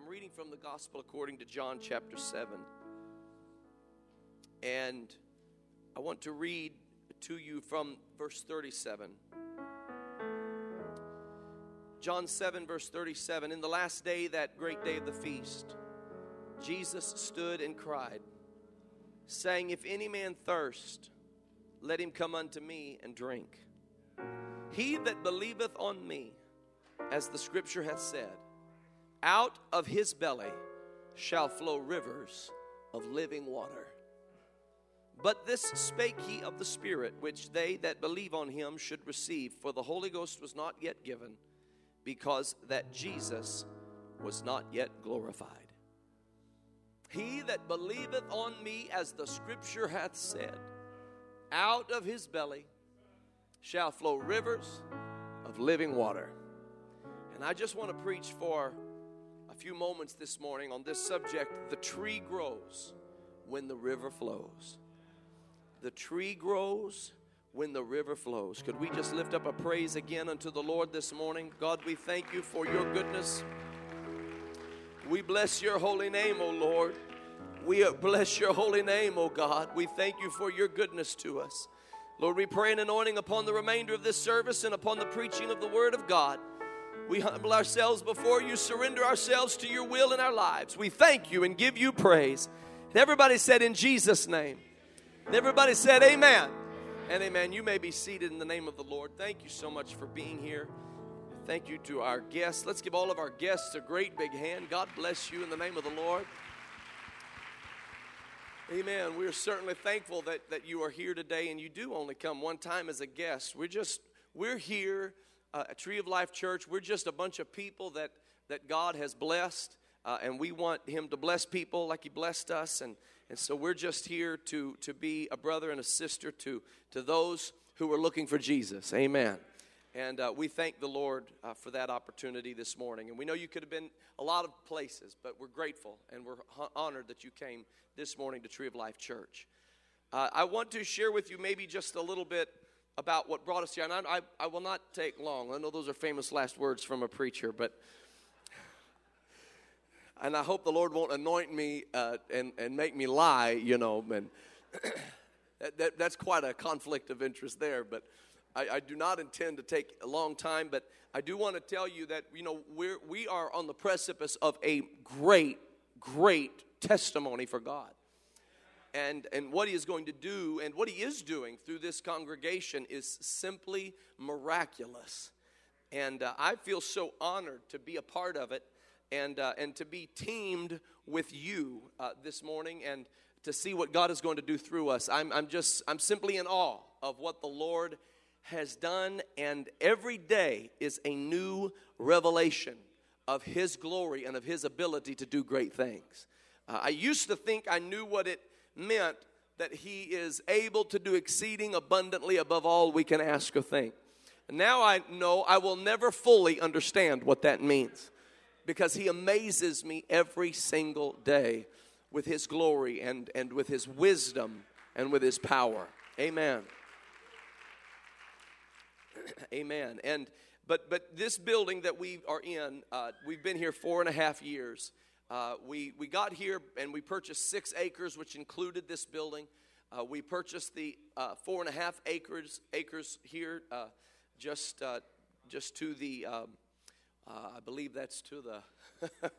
I'm reading from the Gospel according to John chapter 7. And I want to read to you from verse 37. John 7, verse 37. In the last day, that great day of the feast, Jesus stood and cried, saying, If any man thirst, let him come unto me and drink. He that believeth on me, as the scripture hath said, out of his belly shall flow rivers of living water. But this spake he of the Spirit, which they that believe on him should receive, for the Holy Ghost was not yet given, because that Jesus was not yet glorified. He that believeth on me, as the scripture hath said, out of his belly shall flow rivers of living water. And I just want to preach for few moments this morning on this subject the tree grows when the river flows. The tree grows when the river flows. Could we just lift up a praise again unto the Lord this morning? God, we thank you for your goodness. We bless your holy name, O Lord. We bless your holy name, O God. We thank you for your goodness to us. Lord, we pray an anointing upon the remainder of this service and upon the preaching of the word of God. We humble ourselves before you, surrender ourselves to your will in our lives. We thank you and give you praise. And everybody said, In Jesus' name. And everybody said, Amen. And amen. You may be seated in the name of the Lord. Thank you so much for being here. Thank you to our guests. Let's give all of our guests a great big hand. God bless you in the name of the Lord. Amen. We're certainly thankful that, that you are here today and you do only come one time as a guest. We're just, we're here uh, at Tree of Life Church. We're just a bunch of people that, that God has blessed, uh, and we want Him to bless people like He blessed us. And, and so we're just here to, to be a brother and a sister to, to those who are looking for Jesus. Amen. And uh, we thank the Lord uh, for that opportunity this morning. And we know you could have been a lot of places, but we're grateful and we're honored that you came this morning to Tree of Life Church. Uh, I want to share with you maybe just a little bit about what brought us here. And I, I, I will not take long. I know those are famous last words from a preacher, but. And I hope the Lord won't anoint me uh, and, and make me lie, you know. And that, that, that's quite a conflict of interest there. But I, I, do not intend to take a long time, but I do want to tell you that, you know, we're, we are on the precipice of a great, great testimony for God. And, and what he is going to do and what he is doing through this congregation is simply miraculous. And uh, I feel so honored to be a part of it and, uh, and to be teamed with you uh, this morning and to see what God is going to do through us. I'm, I'm just, I'm simply in awe of what the Lord has done, and every day is a new revelation of His glory and of His ability to do great things. Uh, I used to think I knew what it meant that He is able to do exceeding abundantly above all we can ask or think. Now I know I will never fully understand what that means because He amazes me every single day with His glory and, and with His wisdom and with His power. Amen. Amen. And but but this building that we are in, uh, we've been here four and a half years. Uh, we we got here and we purchased six acres, which included this building. Uh, we purchased the uh, four and a half acres acres here, uh, just uh, just to the. Um, I believe that's to the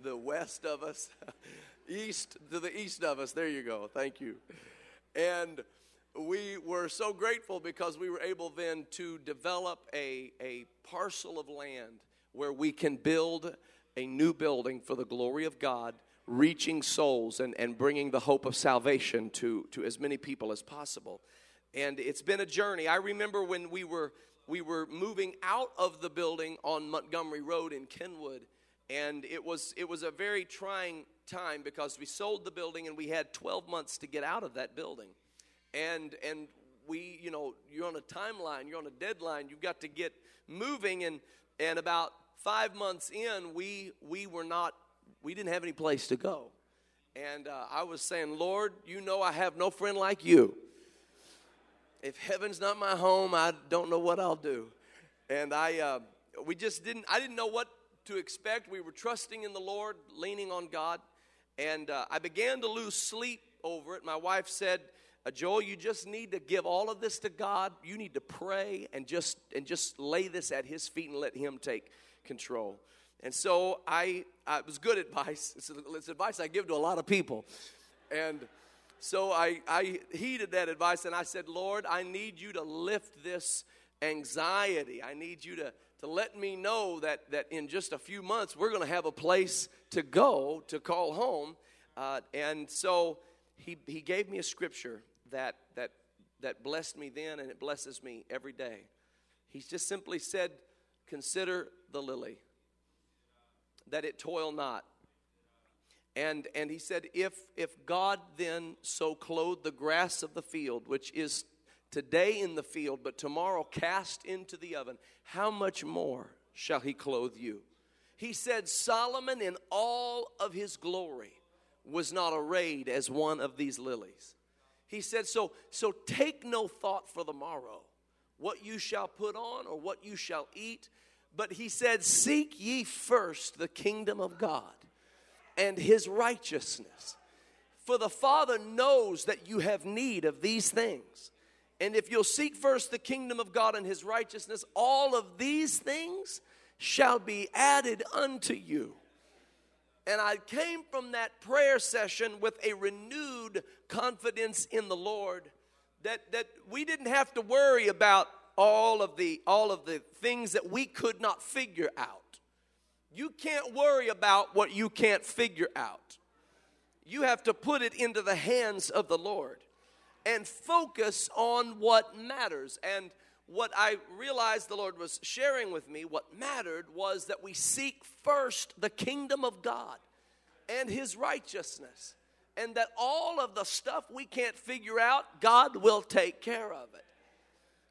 the west of us, east to the east of us. There you go. Thank you. And we were so grateful because we were able then to develop a, a parcel of land where we can build a new building for the glory of God, reaching souls and, and bringing the hope of salvation to, to as many people as possible. And it's been a journey. I remember when we were we were moving out of the building on Montgomery Road in Kenwood, and it was it was a very trying time because we sold the building and we had 12 months to get out of that building and and we you know you're on a timeline you're on a deadline you've got to get moving and and about five months in we we were not we didn't have any place to go and uh, i was saying lord you know i have no friend like you if heaven's not my home i don't know what i'll do and i uh, we just didn't i didn't know what to expect. We were trusting in the Lord, leaning on God, and uh, I began to lose sleep over it. My wife said, uh, Joel, you just need to give all of this to God. You need to pray and just and just lay this at His feet and let Him take control. And so I, I it was good advice. It's, it's advice I give to a lot of people, and so I I heeded that advice and I said, Lord, I need you to lift this anxiety. I need you to to let me know that that in just a few months we're going to have a place to go to call home. Uh, and so he, he gave me a scripture that, that, that blessed me then and it blesses me every day. He just simply said, Consider the lily, that it toil not. And, and he said, if, if God then so clothed the grass of the field, which is today in the field, but tomorrow cast into the oven, how much more shall he clothe you? He said, Solomon in all of his glory was not arrayed as one of these lilies. He said, So, so take no thought for the morrow, what you shall put on or what you shall eat. But he said, Seek ye first the kingdom of God and his righteousness. For the Father knows that you have need of these things. And if you'll seek first the kingdom of God and his righteousness, all of these things shall be added unto you. And I came from that prayer session with a renewed confidence in the Lord that, that we didn't have to worry about all of the all of the things that we could not figure out. You can't worry about what you can't figure out. You have to put it into the hands of the Lord and focus on what matters. And what I realized the Lord was sharing with me, what mattered was that we seek first the kingdom of God and his righteousness. And that all of the stuff we can't figure out, God will take care of it.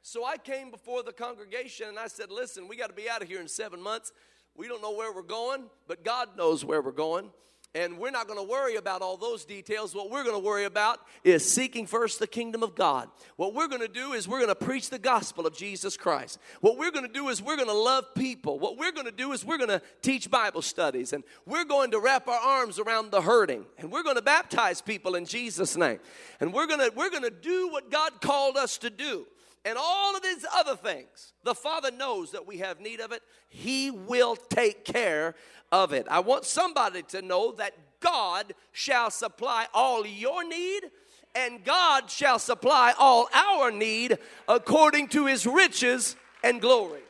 So I came before the congregation and I said, Listen, we got to be out of here in seven months. We don't know where we're going, but God knows where we're going. And we're not going to worry about all those details. What we're going to worry about is seeking first the kingdom of God. What we're going to do is we're going to preach the gospel of Jesus Christ. What we're going to do is we're going to love people. What we're going to do is we're going to teach Bible studies. And we're going to wrap our arms around the hurting. And we're going to baptize people in Jesus' name. And we're going to, we're going to do what God called us to do. And all of these other things, the Father knows that we have need of it. He will take care of it. I want somebody to know that God shall supply all your need and God shall supply all our need according to his riches and glory.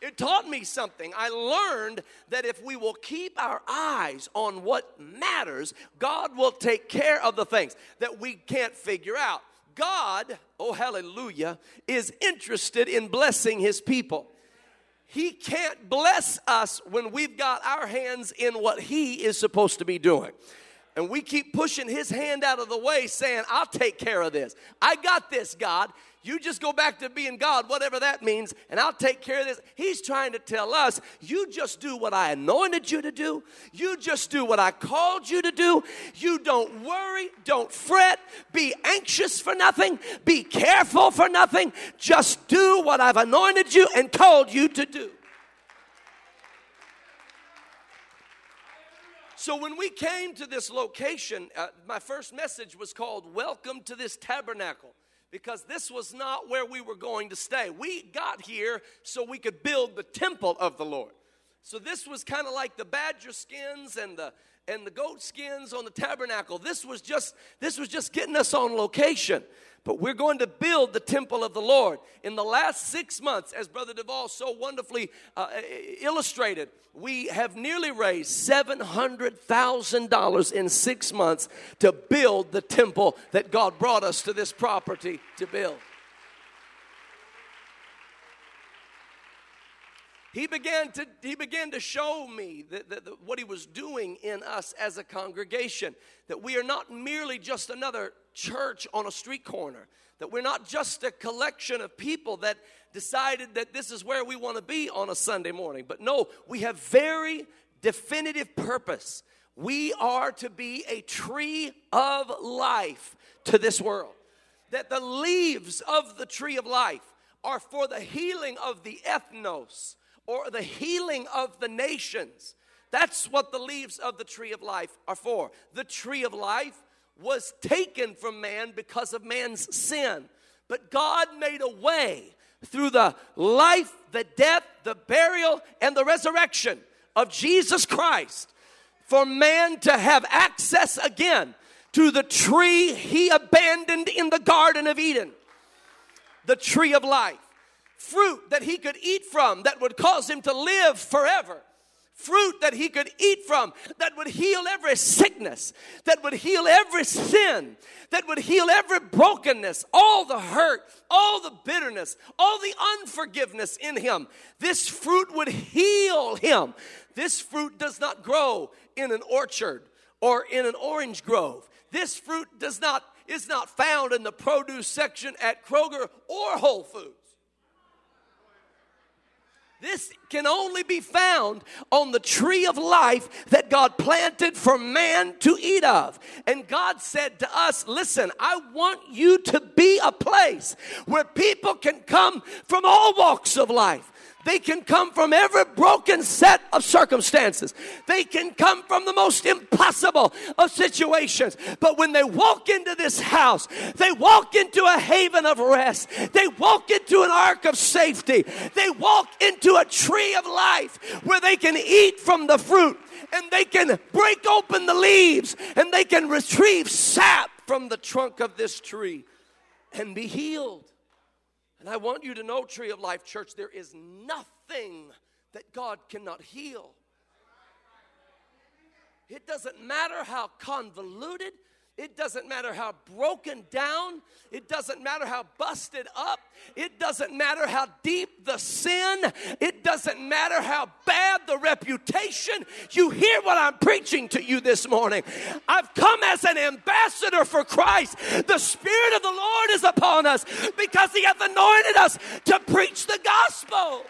It taught me something. I learned that if we will keep our eyes on what matters, God will take care of the things that we can't figure out. God, oh hallelujah, is interested in blessing his people. He can't bless us when we've got our hands in what He is supposed to be doing. And we keep pushing His hand out of the way, saying, I'll take care of this. I got this, God. You just go back to being God, whatever that means, and I'll take care of this. He's trying to tell us, you just do what I anointed you to do. You just do what I called you to do. You don't worry, don't fret, be anxious for nothing, be careful for nothing. Just do what I've anointed you and called you to do. So, when we came to this location, uh, my first message was called Welcome to this Tabernacle because this was not where we were going to stay. We got here so we could build the temple of the Lord. So this was kind of like the badger skins and the and the goat skins on the tabernacle. This was just this was just getting us on location. But we're going to build the temple of the Lord. In the last six months, as Brother Duvall so wonderfully uh, illustrated, we have nearly raised $700,000 in six months to build the temple that God brought us to this property to build. He began to, he began to show me that, that, that, what he was doing in us as a congregation. That we are not merely just another church on a street corner, that we're not just a collection of people that decided that this is where we want to be on a Sunday morning. But no, we have very definitive purpose. We are to be a tree of life to this world. That the leaves of the tree of life are for the healing of the ethnos or the healing of the nations. That's what the leaves of the tree of life are for. The tree of life was taken from man because of man's sin. But God made a way through the life, the death, the burial, and the resurrection of Jesus Christ for man to have access again to the tree he abandoned in the Garden of Eden, the tree of life. Fruit that he could eat from that would cause him to live forever fruit that he could eat from that would heal every sickness, that would heal every sin, that would heal every brokenness, all the hurt, all the bitterness, all the unforgiveness in him. This fruit would heal him. This fruit does not grow in an orchard or in an orange grove. This fruit does not is not found in the produce section at Kroger or Whole Foods. This can only be found on the tree of life that God planted for man to eat of. And God said to us, Listen, I want you to be a place where people can come from all walks of life. They can come from every broken set of circumstances. They can come from the most impossible of situations. But when they walk into this house, they walk into a haven of rest. They walk into an ark of safety. They walk into a tree of life where they can eat from the fruit and they can break open the leaves and they can retrieve sap from the trunk of this tree and be healed. And I want you to know, Tree of Life Church, there is nothing that God cannot heal. It doesn't matter how convoluted, it doesn't matter how broken down. It doesn't matter how busted up. It doesn't matter how deep the sin. It doesn't matter how bad the reputation. You hear what I'm preaching to you this morning. I've come as an ambassador for Christ. The Spirit of the Lord is upon us because He hath anointed us to preach the gospel.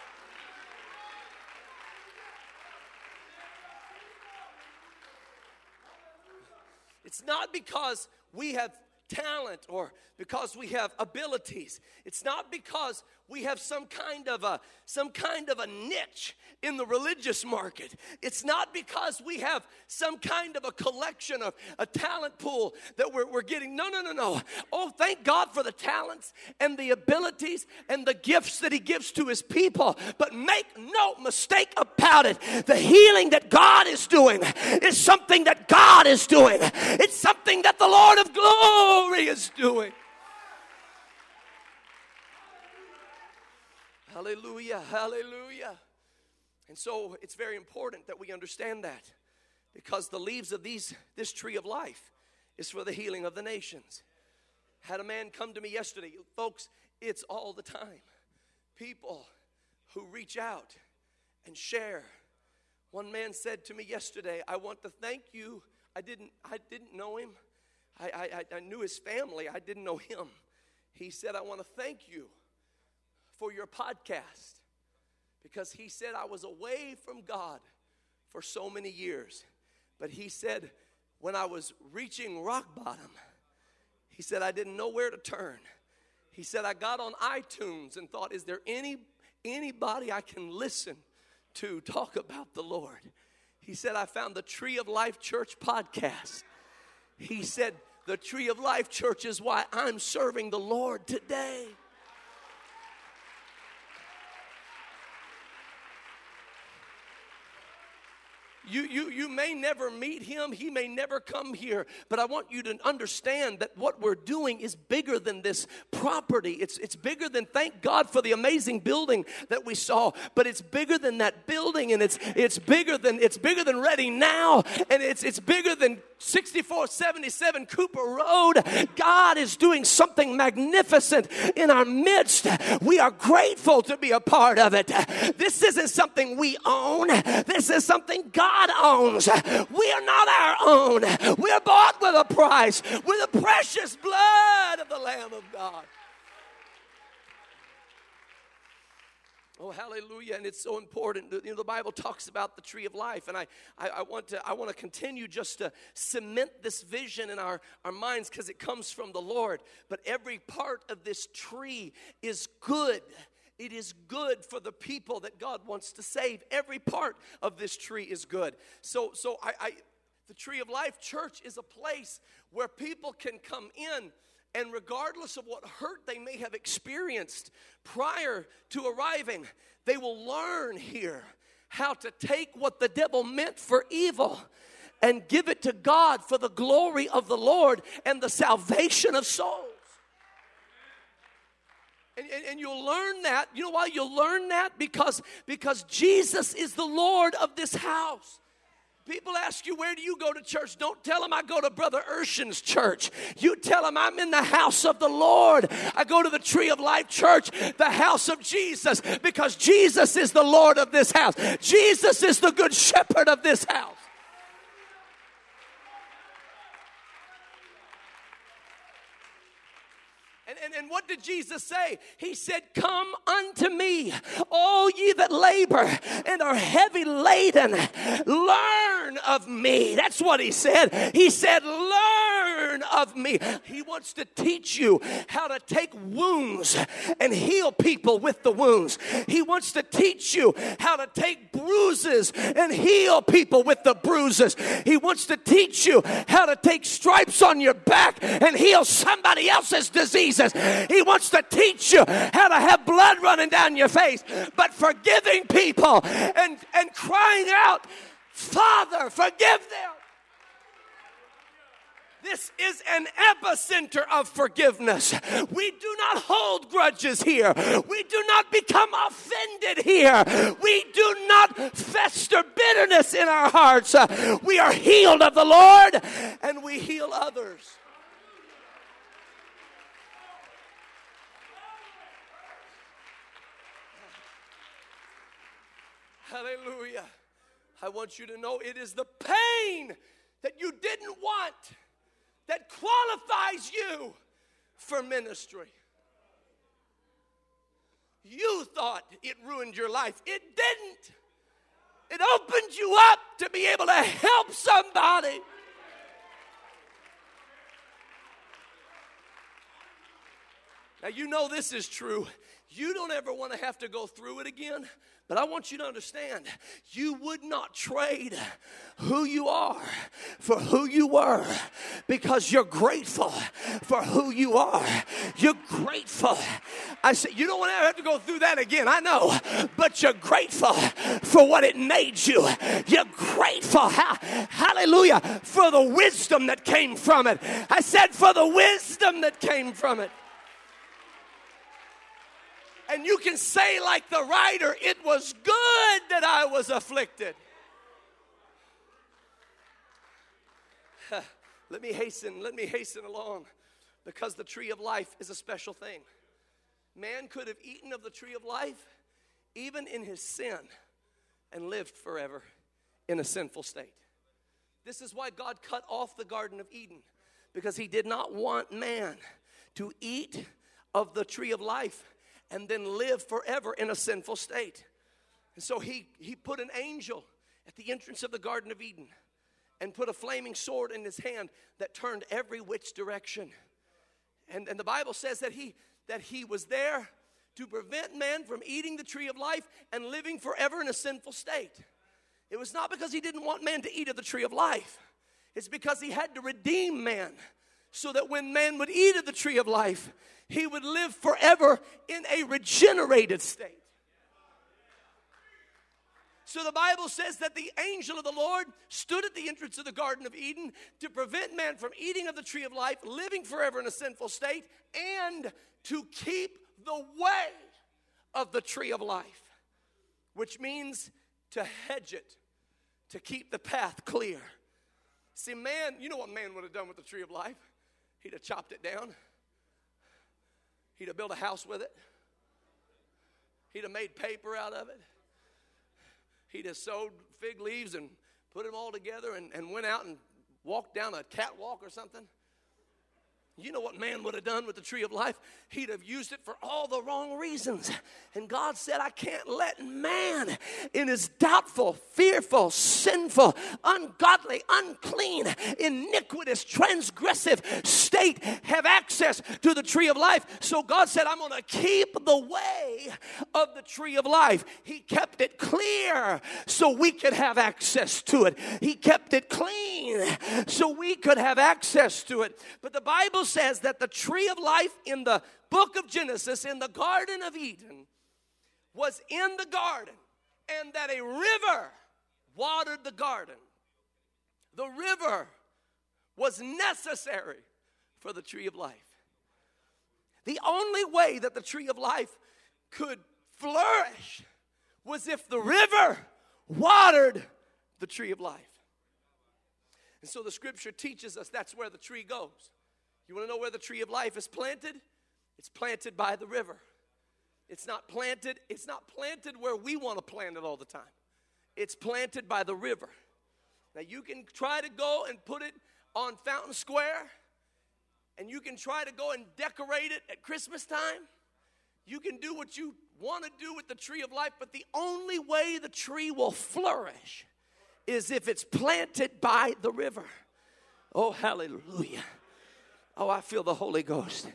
It's not because we have talent or because we have abilities. It's not because we have some kind of a some kind of a niche in the religious market. It's not because we have some kind of a collection of a talent pool that we're, we're getting. No, no, no, no. Oh, thank God for the talents and the abilities and the gifts that He gives to His people. But make no mistake about it. The healing that God is doing is something that God is doing. It's something that the Lord of glory is doing. Hallelujah, hallelujah. And so it's very important that we understand that because the leaves of these this tree of life is for the healing of the nations. Had a man come to me yesterday, folks, it's all the time. People who reach out and share. One man said to me yesterday, I want to thank you. I didn't I didn't know him. I, I, I knew his family. I didn't know him. He said, I want to thank you for your podcast because he said I was away from God for so many years. But he said, when I was reaching rock bottom, he said, I didn't know where to turn. He said, I got on iTunes and thought, is there any anybody I can listen to talk about the Lord? He said, I found the Tree of Life Church podcast. He said, the Tree of Life Church is why I'm serving the Lord today. You, you, you may never meet him, he may never come here, but I want you to understand that what we're doing is bigger than this property. It's, it's bigger than, thank God for the amazing building that we saw, but it's bigger than that building and it's, it's bigger than, it's bigger than Ready Now and it's, it's bigger than 6477 Cooper Road. God is doing something magnificent in our midst. We are grateful to be a part of it. This isn't something we own, this is something God God owns. We are not our own. We are bought with a price, with the precious blood of the Lamb of God. Oh, hallelujah. And it's so important. You know, the Bible talks about the tree of life. And I, I, I want, to, I want to continue just to cement this vision in our, our minds because it comes from the Lord. But every part of this tree is good It is good for the people that God wants to save. Every part of this tree is good. So, so I, I the Tree of Life Church is a place where people can come in and regardless of what hurt they may have experienced prior to arriving, they will learn here how to take what the devil meant for evil and give it to God for the glory of the Lord and the salvation of souls. And, and, and, you'll learn that. You know why you'll learn that? Because, because Jesus is the Lord of this house. People ask you, where do you go to church? Don't tell them I go to Brother Urshan's church. You tell them I'm in the house of the Lord. I go to the Tree of Life Church, the house of Jesus, because Jesus is the Lord of this house. Jesus is the good shepherd of this house. And, and, what did Jesus say? He said, Come unto me, all ye that labor and are heavy laden, learn of me. That's what he said. He said, Learn of me. He wants to teach you how to take wounds and heal people with the wounds. He wants to teach you how to take bruises and heal people with the bruises. He wants to teach you how to take stripes on your back and heal somebody else's diseases. He wants to teach you how to have blood running down your face, but forgiving people and, and crying out, Father, forgive them. This is an epicenter of forgiveness. We do not hold grudges here. We do not become offended here. We do not fester bitterness in our hearts. We are healed of the Lord and we heal others. Hallelujah. I want you to know it is the pain that you didn't want that qualifies you for ministry. You thought it ruined your life, it didn't. It opened you up to be able to help somebody. Now, you know this is true. You don't ever want to have to go through it again, but I want you to understand you would not trade who you are for who you were because you're grateful for who you are. You're grateful. I said, you don't want to have to go through that again, I know, but you're grateful for what it made you. You're grateful, hallelujah, for the wisdom that came from it. I said, for the wisdom that came from it. And you can say, like the writer, it was good that I was afflicted. let me hasten, let me hasten along because the tree of life is a special thing. Man could have eaten of the tree of life even in his sin and lived forever in a sinful state. This is why God cut off the Garden of Eden because he did not want man to eat of the tree of life and then live forever in a sinful state. And so he, he put an angel at the entrance of the Garden of Eden and put a flaming sword in his hand that turned every which direction. And, and the Bible says that he, that he was there to prevent man from eating the tree of life and living forever in a sinful state. It was not because he didn't want man to eat of the tree of life, it's because he had to redeem man so that when man would eat of the tree of life, he would live forever in a regenerated state. So the Bible says that the angel of the Lord stood at the entrance of the Garden of Eden to prevent man from eating of the tree of life, living forever in a sinful state, and to keep the way of the tree of life, which means to hedge it, to keep the path clear. See, man, you know what man would have done with the tree of life? He'd have chopped it down He'd have built a house with it. He'd have made paper out of it. He'd have sewed fig leaves and put them all together and, and went out and walked down a catwalk or something. You know what man would have done with the tree of life? He'd have used it for all the wrong reasons. And God said, I can't let man in his doubtful, fearful, sinful, ungodly, unclean, iniquitous, transgressive state have access to the tree of life. So God said, I'm going to keep the way of the tree of life. He kept it clear so we could have access to it. He kept it clean so we could have access to it. But the Bible says that the tree of life in the book of Genesis, in the Garden of Eden, was in the garden and that a river watered the garden. The river was necessary for the tree of life. The only way that the tree of life could flourish was if the river watered the tree of life. And so the scripture teaches us that's where the tree goes. You want to know where the tree of life is planted? It's planted by the river. It's not planted, it's not planted where we want to plant it all the time. It's planted by the river. Now you can try to go and put it on Fountain Square, and you can try to go and decorate it at Christmas time. You can do what you want to do with the tree of life, but the only way the tree will flourish is if it's planted by the river. Oh, hallelujah. Oh, I feel the Holy Ghost.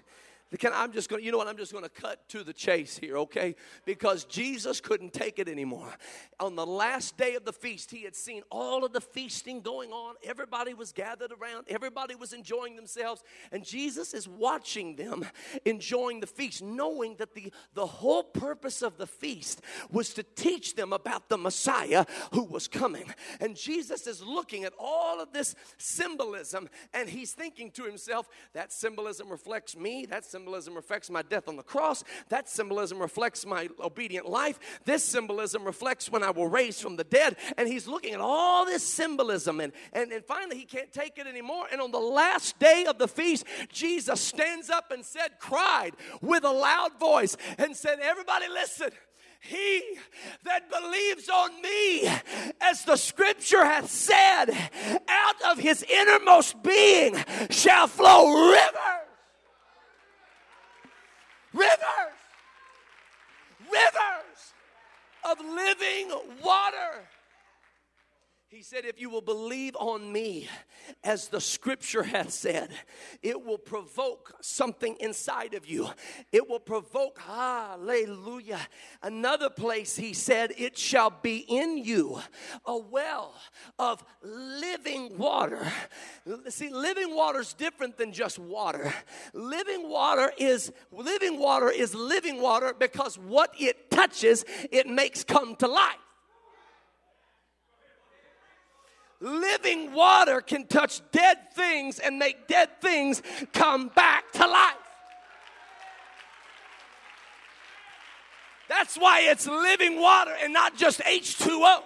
Can, I'm just going to, you know what? I'm just going to cut to the chase here, okay? Because Jesus couldn't take it anymore. On the last day of the feast, he had seen all of the feasting going on. Everybody was gathered around, everybody was enjoying themselves. And Jesus is watching them enjoying the feast, knowing that the, the whole purpose of the feast was to teach them about the Messiah who was coming. And Jesus is looking at all of this symbolism and he's thinking to himself, that symbolism reflects me, that symbolism reflects my death on the cross. That symbolism reflects my obedient life. This symbolism reflects when I will raise from the dead. And he's looking at all this symbolism. And, and, and finally, he can't take it anymore. And on the last day of the feast, Jesus stands up and said, cried with a loud voice and said, Everybody listen. He that believes on me, as the scripture hath said, out of his innermost being shall flow rivers rivers, rivers of living water. He said, If you will believe on me, as the scripture hath said, it will provoke something inside of you. It will provoke, hallelujah. Another place, he said, It shall be in you a well of living water. See, living water is different than just water. Living water is living water is living water because what it touches, it makes come to life. Living water can touch dead things and make dead things come back to life. That's why it's living water and not just H2O.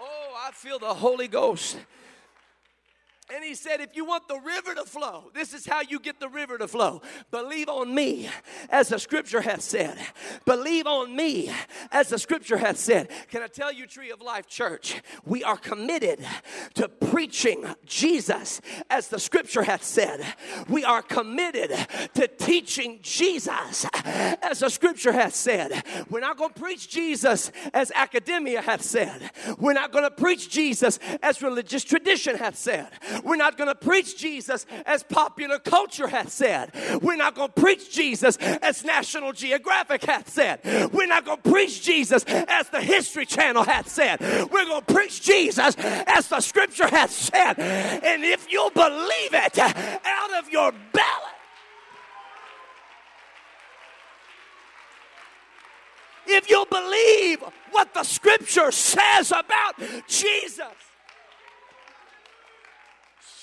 Oh, I feel the Holy Ghost. And he said, if you want the river to flow, this is how you get the river to flow. Believe on me, as the scripture hath said. Believe on me, as the scripture hath said. Can I tell you, Tree of Life Church, we are committed to preaching Jesus, as the scripture hath said. We are committed to teaching Jesus, as the scripture hath said. We're not going to preach Jesus as academia hath said. We're not going to preach Jesus as religious tradition hath said. We're not going to preach Jesus as popular culture hath said. We're not going to preach Jesus as National Geographic hath said. We're not going to preach Jesus as the History Channel hath said. We're going to preach Jesus as the Scripture hath said. And if you'll believe it out of your belly, if you'll believe what the scripture says about Jesus.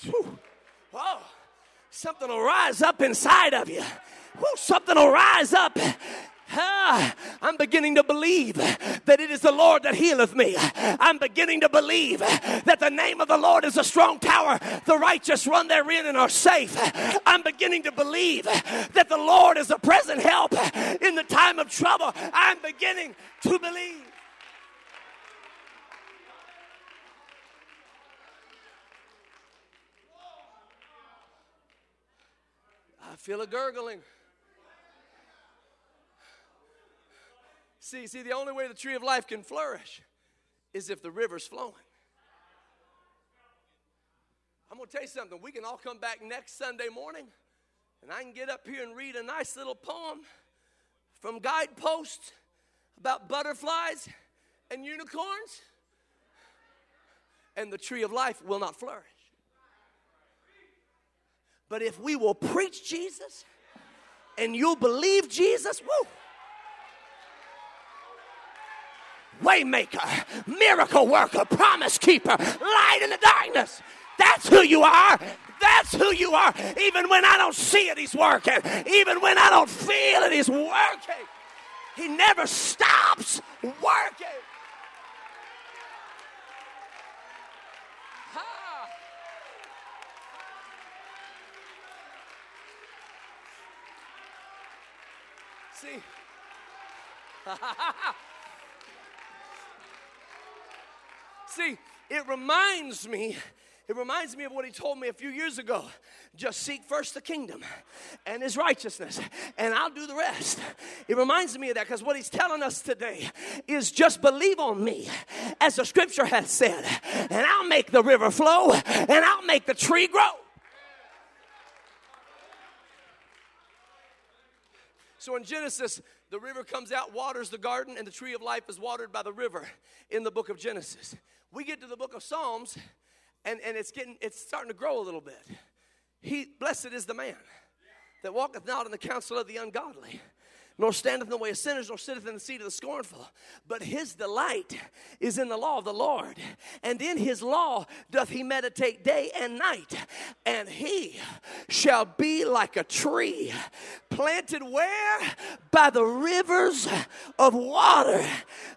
Whew. Oh, something will rise up inside of you. Whew, something will rise up. Ah, I'm beginning to believe that it is the Lord that healeth me. I'm beginning to believe that the name of the Lord is a strong tower. The righteous run therein and are safe. I'm beginning to believe that the Lord is a present help in the time of trouble. I'm beginning to believe. Feel a gurgling. See, see, the only way the tree of life can flourish is if the river's flowing. I'm going to tell you something. We can all come back next Sunday morning, and I can get up here and read a nice little poem from guideposts about butterflies and unicorns, and the tree of life will not flourish. But if we will preach Jesus and you'll believe Jesus, woo. Waymaker, miracle worker, promise keeper, light in the darkness. That's who you are. That's who you are. Even when I don't see it, He's working. Even when I don't feel it, He's working. He never stops working. See? See, it reminds me it reminds me of what he told me a few years ago. Just seek first the kingdom and his righteousness, and I'll do the rest. It reminds me of that because what he's telling us today is just believe on me, as the scripture has said, and I'll make the river flow and I'll make the tree grow. So in Genesis, the river comes out, waters the garden, and the tree of life is watered by the river in the book of Genesis. We get to the book of Psalms, and, and it's getting it's starting to grow a little bit. He blessed is the man that walketh not in the counsel of the ungodly, nor standeth in the way of sinners, nor sitteth in the seat of the scornful. But his delight is in the law of the Lord, and in his law doth he meditate day and night. And he shall be like a tree planted where? By the rivers of water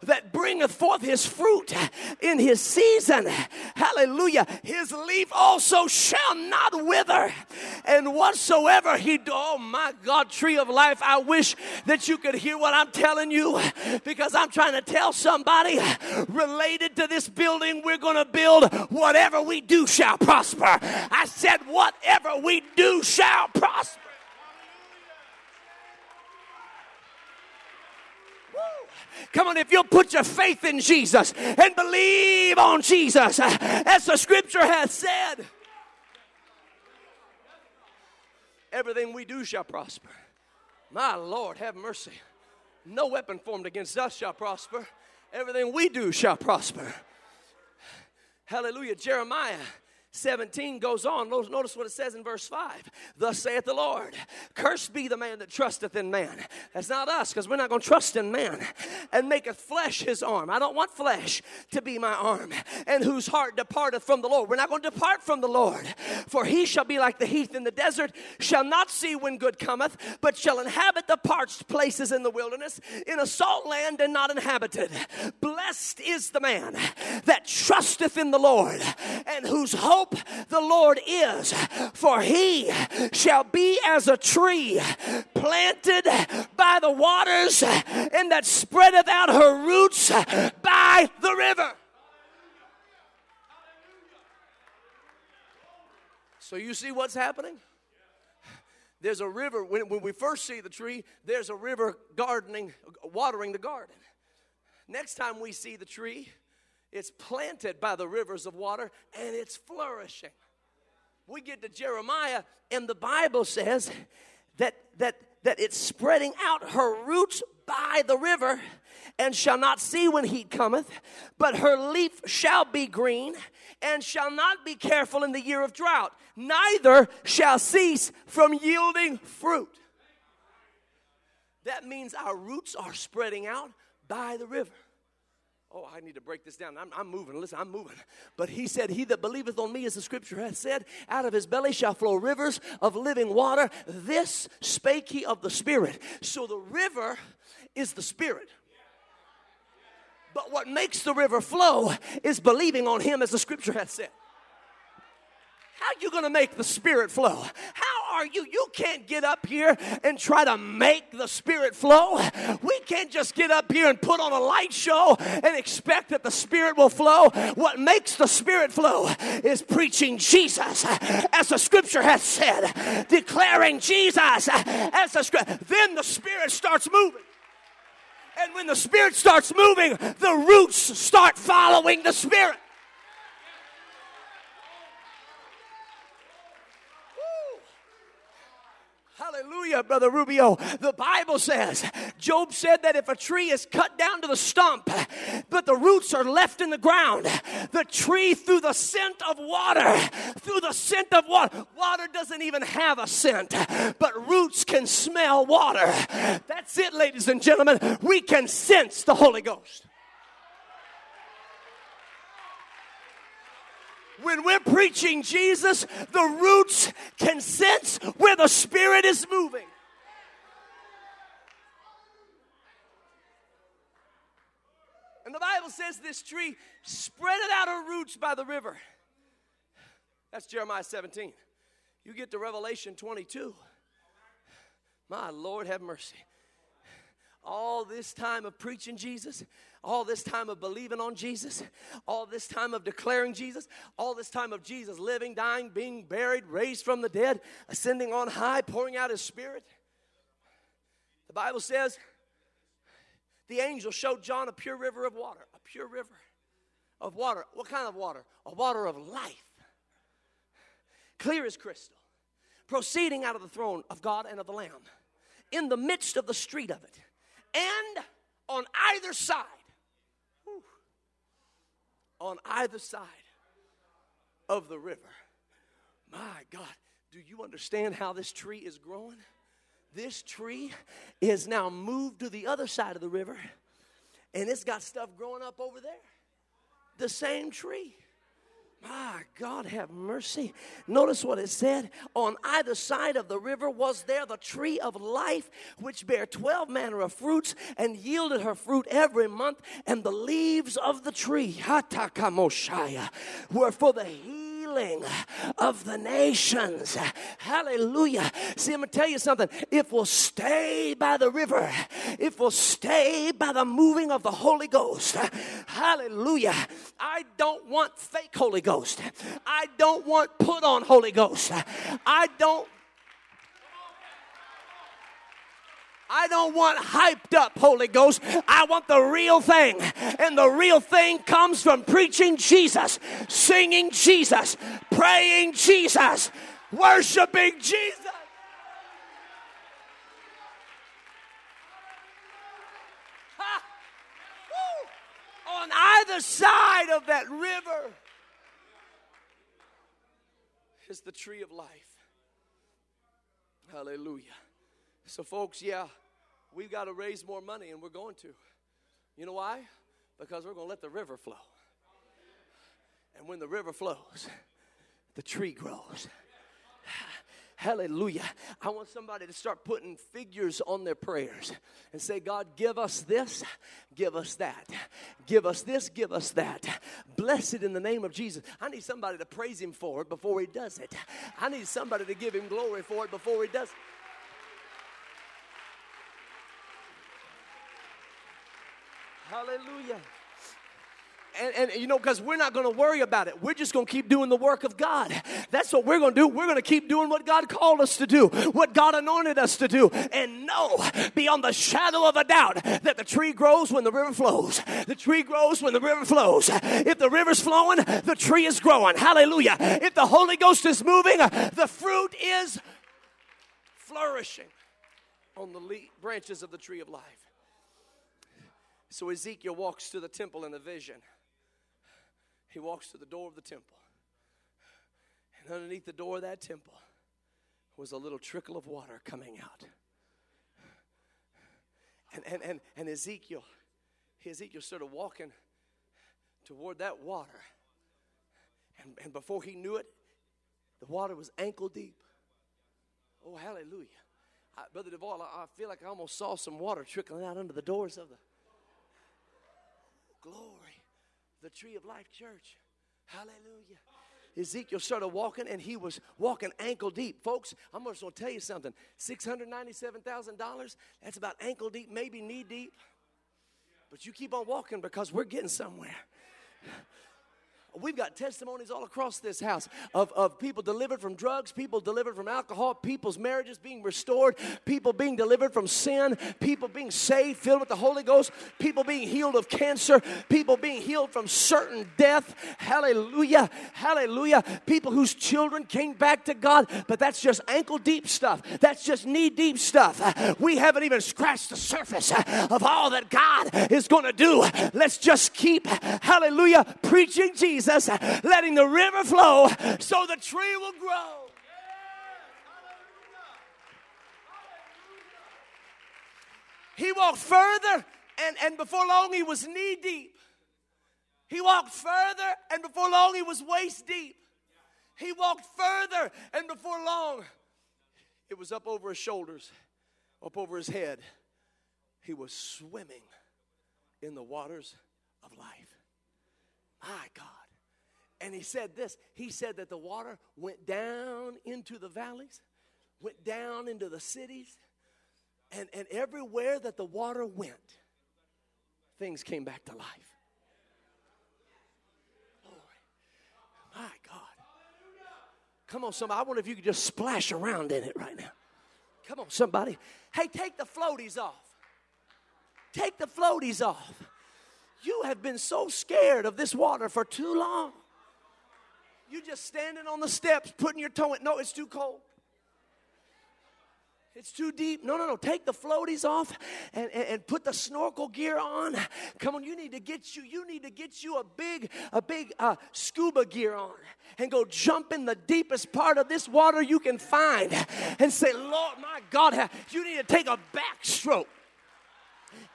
that bringeth forth his fruit in his season. Hallelujah. His leaf also shall not wither. And whatsoever he do, oh my God, tree of life, I wish that you could hear what I'm telling you because I'm trying to tell somebody related to this building we're going to build whatever we do shall prosper. I said, whatever we do shall prosper. Come on, if you'll put your faith in Jesus and believe on Jesus, as the scripture has said, everything we do shall prosper. My Lord, have mercy. No weapon formed against us shall prosper. Everything we do shall prosper. Hallelujah. Jeremiah 17 goes on. Notice what it says in verse 5. Thus saith the Lord, Cursed be the man that trusteth in man. That's not us, because we're not going to trust in man. And maketh flesh his arm. I don't want flesh to be my arm. And whose heart departeth from the Lord. We're not going to depart from the Lord. For he shall be like the heath in the desert, shall not see when good cometh, but shall inhabit the parched places in the wilderness, in a salt land and not inhabited. Blessed is the man that trusteth in the Lord, and whose hope hope the Lord is, for he shall be as a tree planted by the waters and that spreadeth out her roots by the river. So you see what's happening? There's a river, when, when we first see the tree, there's a river gardening, watering the garden. Next time we see the tree, it's planted by the rivers of water and it's flourishing. We get to Jeremiah, and the Bible says that, that, that it's spreading out her roots by the river and shall not see when heat cometh, but her leaf shall be green and shall not be careful in the year of drought, neither shall cease from yielding fruit. That means our roots are spreading out by the river. Oh, I need to break this down. I'm, I'm, moving. Listen, I'm moving. But he said, He that believeth on me, as the scripture hath said, out of his belly shall flow rivers of living water. This spake he of the Spirit. So the river is the Spirit. But what makes the river flow is believing on him, as the scripture hath said. How are you going to make the Spirit flow? Are you? You can't get up here and try to make the Spirit flow. We can't just get up here and put on a light show and expect that the Spirit will flow. What makes the Spirit flow is preaching Jesus, as the Scripture has said, declaring Jesus as the Scripture. Then the Spirit starts moving. And when the Spirit starts moving, the roots start following the Spirit. Hallelujah, Brother Rubio. The Bible says, Job said that if a tree is cut down to the stump, but the roots are left in the ground, the tree through the scent of water, through the scent of water, water doesn't even have a scent, but roots can smell water. That's it, ladies and gentlemen. We can sense the Holy Ghost. When we're preaching Jesus, the roots can sense where the Spirit is moving. And the Bible says this tree spreaded out her roots by the river. That's Jeremiah 17. You get to Revelation 22. My Lord, have mercy. All this time of preaching Jesus, all this time of believing on Jesus, all this time of declaring Jesus, all this time of Jesus living, dying, being buried, raised from the dead, ascending on high, pouring out his spirit. The Bible says the angel showed John a pure river of water, a pure river of water. What kind of water? A water of life, clear as crystal, proceeding out of the throne of God and of the Lamb, in the midst of the street of it. And on either side, on either side of the river. My God, do you understand how this tree is growing? This tree is now moved to the other side of the river and it's got stuff growing up over there. The same tree. My God, have mercy. Notice what it said. On either side of the river was there the tree of life, which bare twelve manner of fruits, and yielded her fruit every month. And the leaves of the tree, Hatakamoshaya, were for the healing healing of the nations. Hallelujah. See, I'm going to tell you something. If we'll stay by the river, if we'll stay by the moving of the Holy Ghost, hallelujah. I don't want fake Holy Ghost. I don't want put on Holy Ghost. I don't I don't want hyped up Holy Ghost. I want the real thing. And the real thing comes from preaching Jesus, singing Jesus, praying Jesus, worshiping Jesus. On either side of that river is the tree of life. Hallelujah. So, folks, yeah, we've got to raise more money, and we're going to. You know why? Because we're going to let the river flow. And when the river flows, the tree grows. Hallelujah. I want somebody to start putting figures on their prayers and say, God, give us this, give us that. Give us this, give us that. Bless it in the name of Jesus. I need somebody to praise Him for it before He does it. I need somebody to give Him glory for it before He does it. Hallelujah. And, and, you know, because we're not going to worry about it. We're just going to keep doing the work of God. That's what we're going to do. We're going to keep doing what God called us to do, what God anointed us to do, and know beyond the shadow of a doubt that the tree grows when the river flows. The tree grows when the river flows. If the river's flowing, the tree is growing. Hallelujah. If the Holy Ghost is moving, the fruit is flourishing on the branches of the tree of life. So Ezekiel walks to the temple in a vision. He walks to the door of the temple. And underneath the door of that temple was a little trickle of water coming out. And, and, and, and Ezekiel, Ezekiel started walking toward that water. And, and before he knew it, the water was ankle deep. Oh, hallelujah. I, Brother Duvall, I, I feel like I almost saw some water trickling out under the doors of the Glory. The tree of life church. Hallelujah. Ezekiel started walking, and he was walking ankle deep. Folks, I'm just going to tell you something $697,000, that's about ankle deep, maybe knee deep. But you keep on walking because we're getting somewhere. We've got testimonies all across this house of, of people delivered from drugs, people delivered from alcohol, people's marriages being restored, people being delivered from sin, people being saved, filled with the Holy Ghost, people being healed of cancer, people being healed from certain death. Hallelujah. Hallelujah. People whose children came back to God, but that's just ankle deep stuff. That's just knee deep stuff. We haven't even scratched the surface of all that God is going to do. Let's just keep, hallelujah, preaching Jesus Jesus, letting the river flow so the tree will grow. He walked further, and, and before long, he was knee deep. He walked further, and before long, he was waist deep. He walked further, and before long, it was up over his shoulders, up over his head. He was swimming in the waters of life. My God. And he said this he said that the water went down into the valleys, went down into the cities, and, and everywhere that the water went, things came back to life. Glory. My God. Come on, somebody. I wonder if you could just splash around in it right now. Come on, somebody. Hey, take the floaties off. Take the floaties off. You have been so scared of this water for too long. You just standing on the steps, putting your toe in. No, it's too cold. It's too deep. No, no, no. Take the floaties off and, and, and, put the snorkel gear on. Come on, you need to get you, you need to get you a big, a big uh, scuba gear on and go jump in the deepest part of this water you can find and say, Lord, my God, you need to take a backstroke.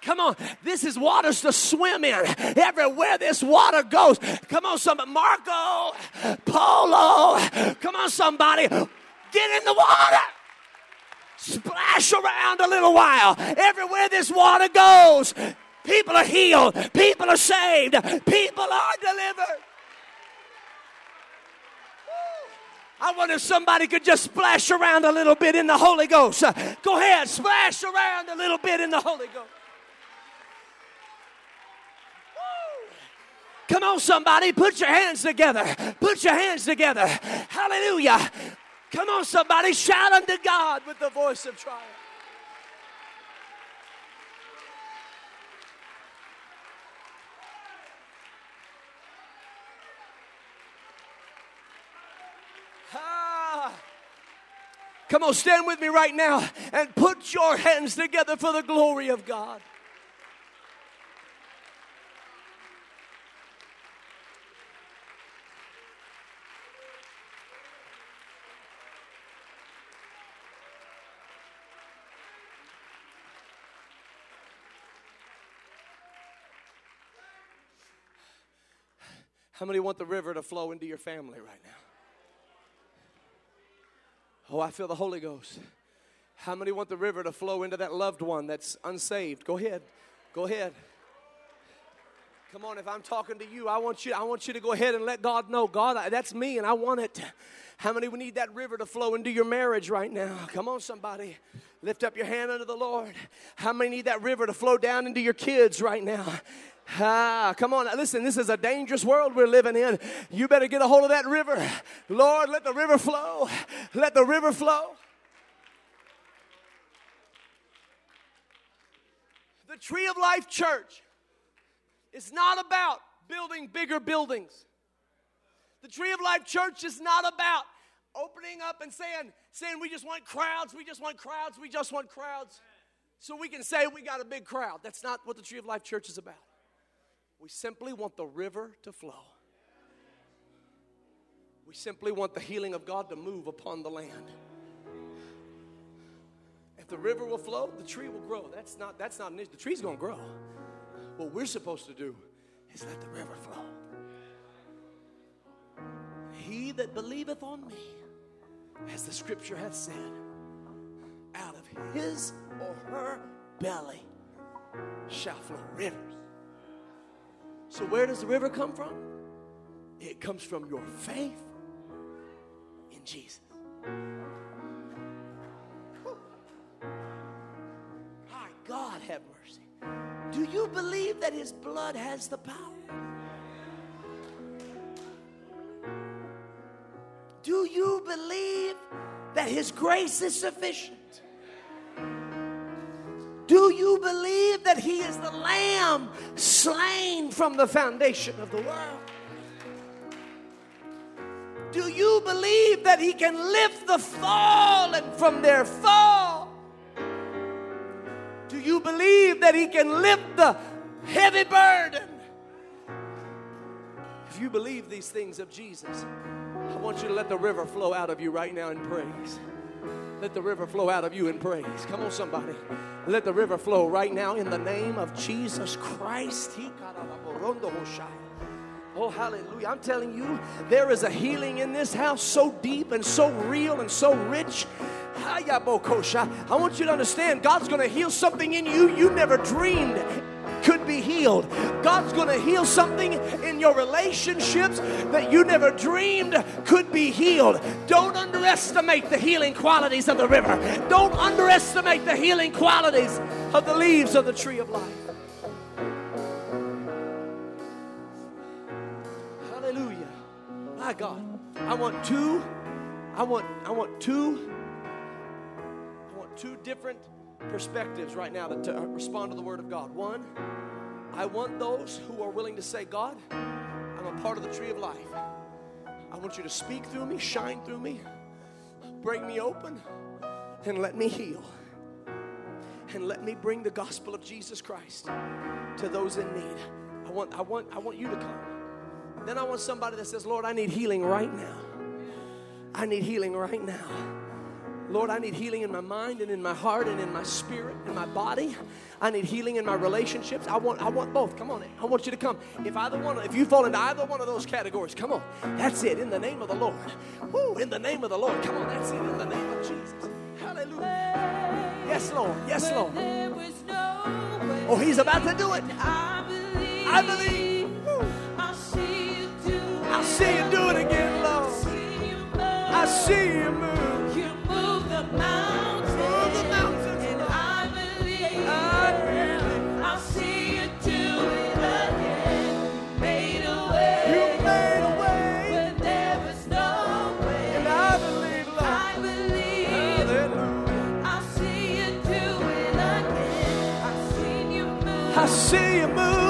Come on, this is waters to swim in. Everywhere this water goes. Come on, somebody. Marco, Polo. Come on, somebody. Get in the water. Splash around a little while. Everywhere this water goes, people are healed, people are saved, people are delivered. I wonder if somebody could just splash around a little bit in the Holy Ghost. Go ahead, splash around a little bit in the Holy Ghost. Come on, somebody, put your hands together. Put your hands together. Hallelujah. Come on, somebody, shout unto God with the voice of triumph. Ah. Come on, stand with me right now and put your hands together for the glory of God. How many want the river to flow into your family right now? Oh, I feel the Holy Ghost. How many want the river to flow into that loved one that's unsaved? Go ahead. Go ahead. Come on, if I'm talking to you, I want you I want you to go ahead and let God know, God, that's me and I want it. How many we need that river to flow into your marriage right now? Come on somebody. Lift up your hand unto the Lord. How many need that river to flow down into your kids right now? Ah, come on, listen, this is a dangerous world we're living in. You better get a hold of that river. Lord, let the river flow. Let the river flow. The Tree of Life Church is not about building bigger buildings. The Tree of Life Church is not about opening up and saying, saying we just want crowds, we just want crowds, we just want crowds. So we can say we got a big crowd. That's not what the Tree of Life Church is about. We simply want the river to flow. We simply want the healing of God to move upon the land. If the river will flow, the tree will grow. That's not that's not an issue. The tree's gonna grow. What we're supposed to do is let the river flow. He that believeth on me, as the scripture hath said, out of his or her belly shall flow rivers so, where does the river come from? It comes from your faith in Jesus. My God, have mercy. Do you believe that His blood has the power? Do you believe that His grace is sufficient? Do you believe that He is the Lamb slain from the foundation of the world? Do you believe that He can lift the fallen from their fall? Do you believe that He can lift the heavy burden? If you believe these things of Jesus, I want you to let the river flow out of you right now in praise. Let the river flow out of you in praise. Come on, somebody. Let the river flow right now in the name of Jesus Christ. Oh, hallelujah. I'm telling you, there is a healing in this house so deep and so real and so rich. I want you to understand God's going to heal something in you you never dreamed could be healed. God's going to heal something in your relationships that you never dreamed could be healed. Don't underestimate the healing qualities of the river. Don't underestimate the healing qualities of the leaves of the tree of life. Hallelujah. My God. I want two I want I want two I want two different perspectives right now to, to respond to the Word of God. One, I want those who are willing to say, God, I'm a part of the tree of life. I want you to speak through me, shine through me, break me open, and let me heal. And let me bring the gospel of Jesus Christ to those in need. I want, I want, I want you to come. Then I want somebody that says, Lord, I need healing right now. I need healing right now. Lord, I need healing in my mind and in my heart and in my spirit and my body. I need healing in my relationships. I want, I want both. Come on, I want you to come. If either one, if you fall into either one of those categories, come on. That's it. In the name of the Lord. Woo, in the name of the Lord. Come on, that's it. In the name of Jesus. Hallelujah. Yes, Lord. Yes, Lord. Oh, He's about to do it. I believe. I believe. I'll see you do it. I'll see you do it again, Lord. I see you move. see you move.